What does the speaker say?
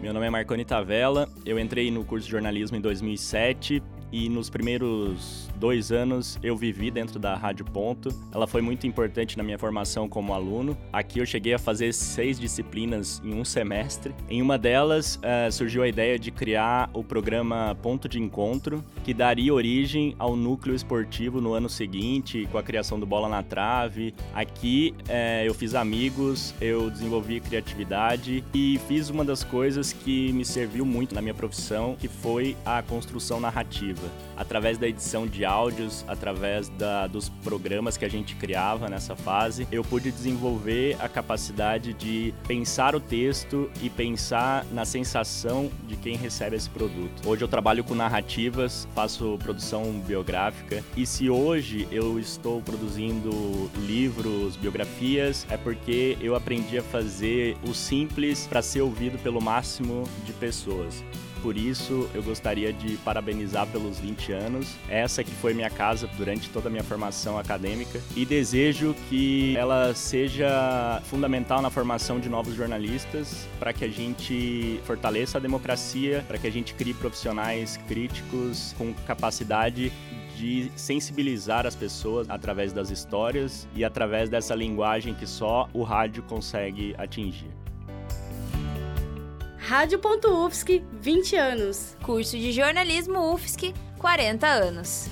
Meu nome é Marconi Tavella, eu entrei no curso de jornalismo em 2007 e nos primeiros dois anos eu vivi dentro da Rádio Ponto. Ela foi muito importante na minha formação como aluno. Aqui eu cheguei a fazer seis disciplinas em um semestre. Em uma delas uh, surgiu a ideia de criar o programa Ponto de Encontro, que daria origem ao núcleo esportivo no ano seguinte, com a criação do Bola na Trave. Aqui uh, eu fiz amigos, eu desenvolvi criatividade e fiz uma das coisas que me serviu muito na minha profissão, que foi a construção narrativa através da edição de áudios, através da, dos programas que a gente criava nessa fase, eu pude desenvolver a capacidade de pensar o texto e pensar na sensação de quem recebe esse produto. Hoje eu trabalho com narrativas, faço produção biográfica e se hoje eu estou produzindo livros, biografias, é porque eu aprendi a fazer o simples para ser ouvido pelo máximo de pessoas. Por isso, eu gostaria de parabenizar pelos 20 anos, essa que foi minha casa durante toda a minha formação acadêmica, e desejo que ela seja fundamental na formação de novos jornalistas, para que a gente fortaleça a democracia, para que a gente crie profissionais críticos com capacidade de sensibilizar as pessoas através das histórias e através dessa linguagem que só o rádio consegue atingir. Rádio.UFSC, 20 anos. Curso de jornalismo UFSC, 40 anos.